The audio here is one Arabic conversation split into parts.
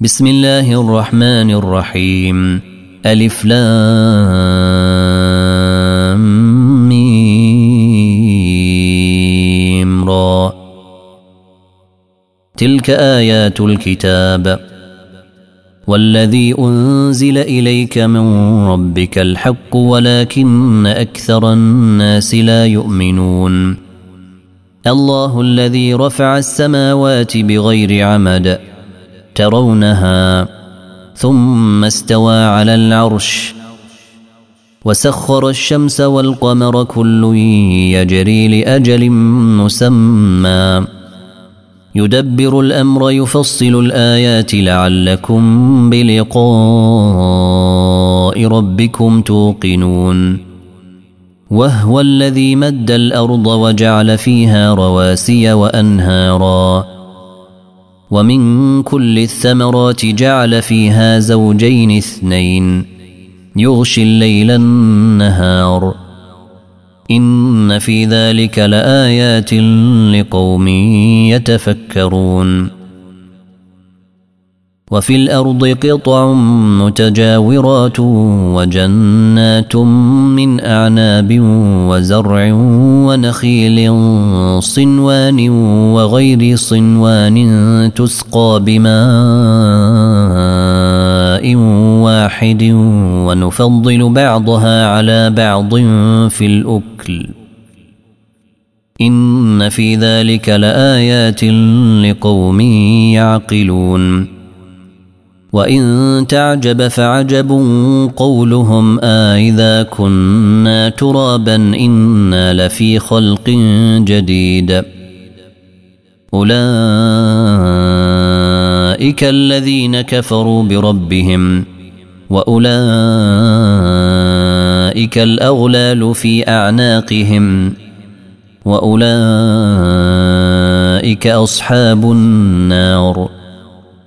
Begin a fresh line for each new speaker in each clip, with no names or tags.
بسم الله الرحمن الرحيم. ألف لام ميم را. تلك آيات الكتاب. والذي أنزل إليك من ربك الحق ولكن أكثر الناس لا يؤمنون. الله الذي رفع السماوات بغير عمد. ترونها. ثم استوى على العرش. وسخر الشمس والقمر كل يجري لأجل مسمى. يدبر الأمر يفصل الآيات لعلكم بلقاء ربكم توقنون. وهو الذي مد الأرض وجعل فيها رواسي وأنهارا. ومن كل الثمرات جعل فيها زوجين اثنين. يغشي الليل النهار. إن في ذلك لآيات لقوم يتفكرون. وفي الأرض قطع متجاورات وجنات من أعناب وزرع ونخيل صنوان وغير صنوان تسقى بماء واحد ونفضل بعضها على بعض في الأكل. إن في ذلك لآيات لقوم يعقلون. وإن تعجب فعجب قولهم آإذا كنا ترابا إنا لفي خلق جديد. أولئك الذين كفروا بربهم وأولئك الأغلال في أعناقهم وأولئك أصحاب النار.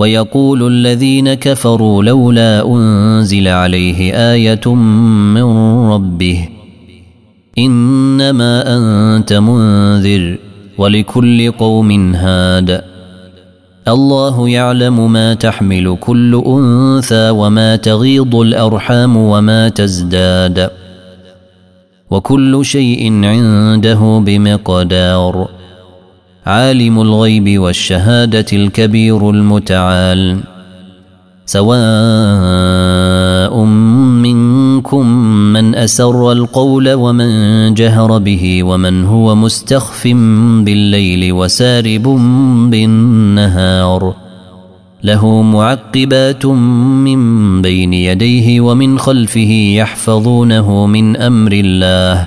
ويقول الذين كفروا لولا أنزل عليه آية من ربه إنما أنت منذر ولكل قوم هاد الله يعلم ما تحمل كل أنثى وما تغيض الأرحام وما تزداد وكل شيء عنده بمقدار عالم الغيب والشهادة الكبير المتعال. سواء منكم من أسر القول ومن جهر به ومن هو مستخف بالليل وسارب بالنهار. له معقبات من بين يديه ومن خلفه يحفظونه من أمر الله.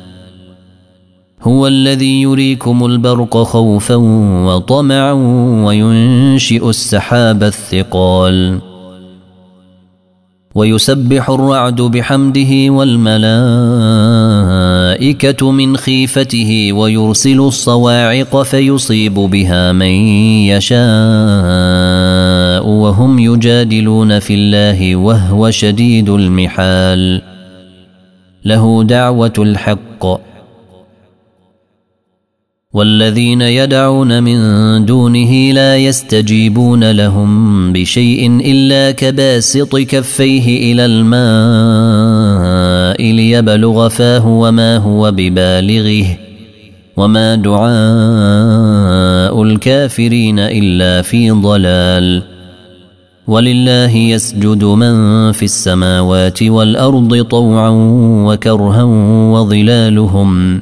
هو الذي يريكم البرق خوفا وطمعا وينشئ السحاب الثقال. ويسبح الرعد بحمده والملائكة من خيفته ويرسل الصواعق فيصيب بها من يشاء وهم يجادلون في الله وهو شديد المحال. له دعوة الحق. والذين يدعون من دونه لا يستجيبون لهم بشيء إلا كباسط كفيه إلى الماء ليبلغ فاه وما هو ببالغه وما دعاء الكافرين إلا في ضلال ولله يسجد من في السماوات والأرض طوعا وكرها وظلالهم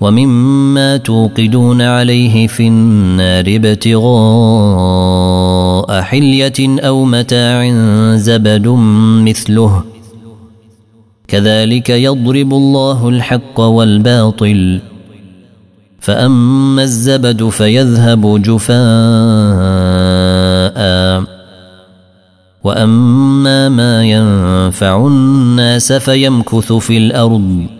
ومما توقدون عليه في النار ابتغاء حلية أو متاع زبد مثله. كذلك يضرب الله الحق والباطل. فأما الزبد فيذهب جفاء. وأما ما ينفع الناس فيمكث في الأرض.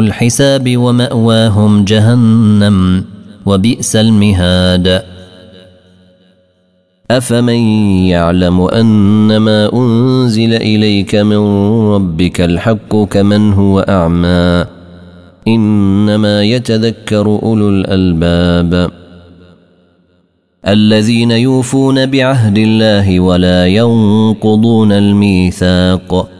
الحساب ومأواهم جهنم وبئس المهاد. أفمن يعلم أنما أنزل إليك من ربك الحق كمن هو أعمى؟ إنما يتذكر أولو الألباب. الذين يوفون بعهد الله ولا ينقضون الميثاق.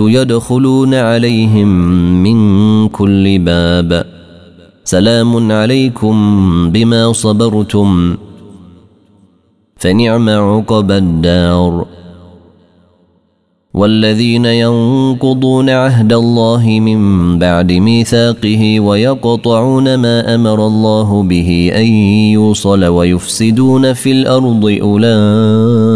يدخلون عليهم من كل باب. سلام عليكم بما صبرتم. فنعم عقب الدار. والذين ينقضون عهد الله من بعد ميثاقه ويقطعون ما أمر الله به أن يوصل ويفسدون في الأرض أولئك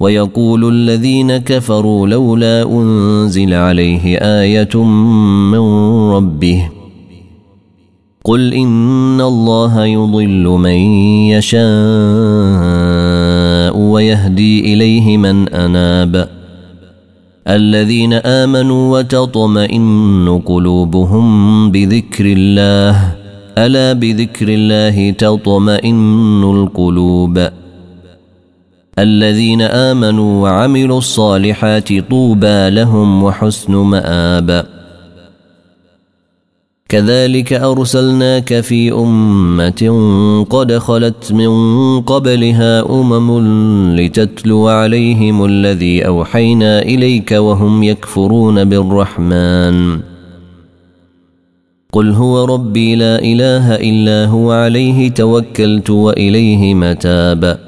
ويقول الذين كفروا لولا أنزل عليه آية من ربه قل إن الله يضل من يشاء ويهدي إليه من أناب الذين آمنوا وتطمئن قلوبهم بذكر الله ألا بذكر الله تطمئن القلوب الذين آمنوا وعملوا الصالحات طوبى لهم وحسن مآب. كذلك أرسلناك في أمة قد خلت من قبلها أمم لتتلو عليهم الذي أوحينا إليك وهم يكفرون بالرحمن. قل هو ربي لا إله إلا هو عليه توكلت وإليه متاب.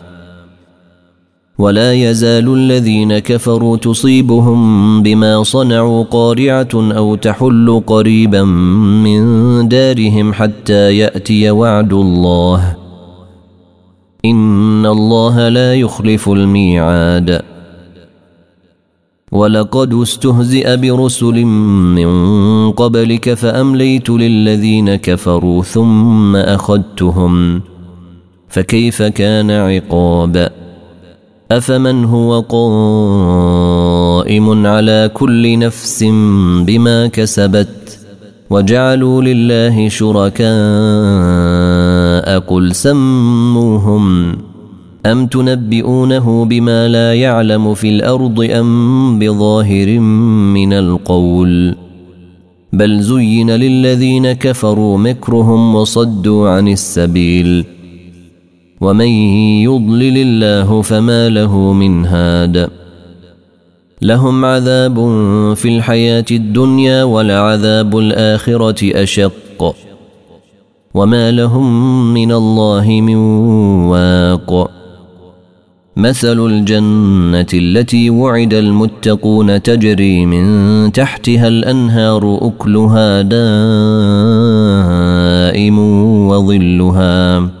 ولا يزال الذين كفروا تصيبهم بما صنعوا قارعة أو تحل قريبا من دارهم حتى يأتي وعد الله. إن الله لا يخلف الميعاد. ولقد استهزئ برسل من قبلك فأمليت للذين كفروا ثم أخذتهم. فكيف كان عقاب؟ أفمن هو قائم على كل نفس بما كسبت وجعلوا لله شركاء قل سموهم أم تنبئونه بما لا يعلم في الأرض أم بظاهر من القول بل زين للذين كفروا مكرهم وصدوا عن السبيل ومن يضلل الله فما له من هاد لهم عذاب في الحياة الدنيا ولعذاب الاخره اشق وما لهم من الله من واق مثل الجنه التي وعد المتقون تجري من تحتها الانهار اكلها دائم وظلها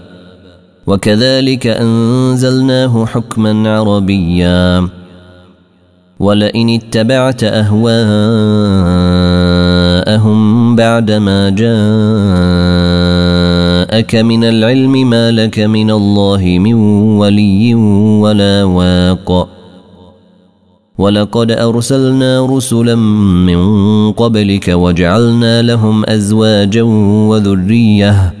وكذلك أنزلناه حكما عربيا. ولئن اتبعت أهواءهم بعدما جاءك من العلم ما لك من الله من ولي ولا واق. ولقد أرسلنا رسلا من قبلك وجعلنا لهم أزواجا وذرية.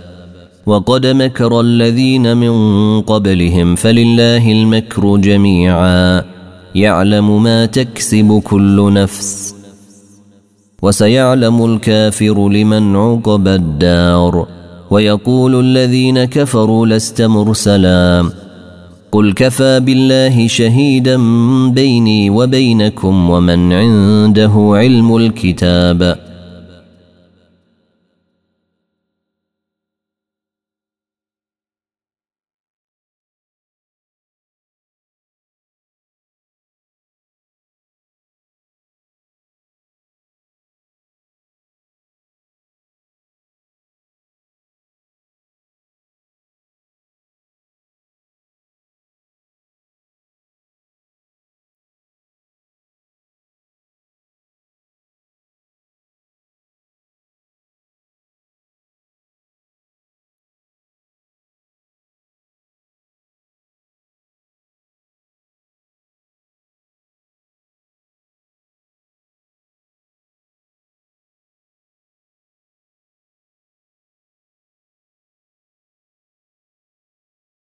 وقد مكر الذين من قبلهم فلله المكر جميعا. يعلم ما تكسب كل نفس وسيعلم الكافر لمن عقب الدار. ويقول الذين كفروا لست مرسلا. قل كفى بالله شهيدا بيني وبينكم ومن عنده علم الكتاب.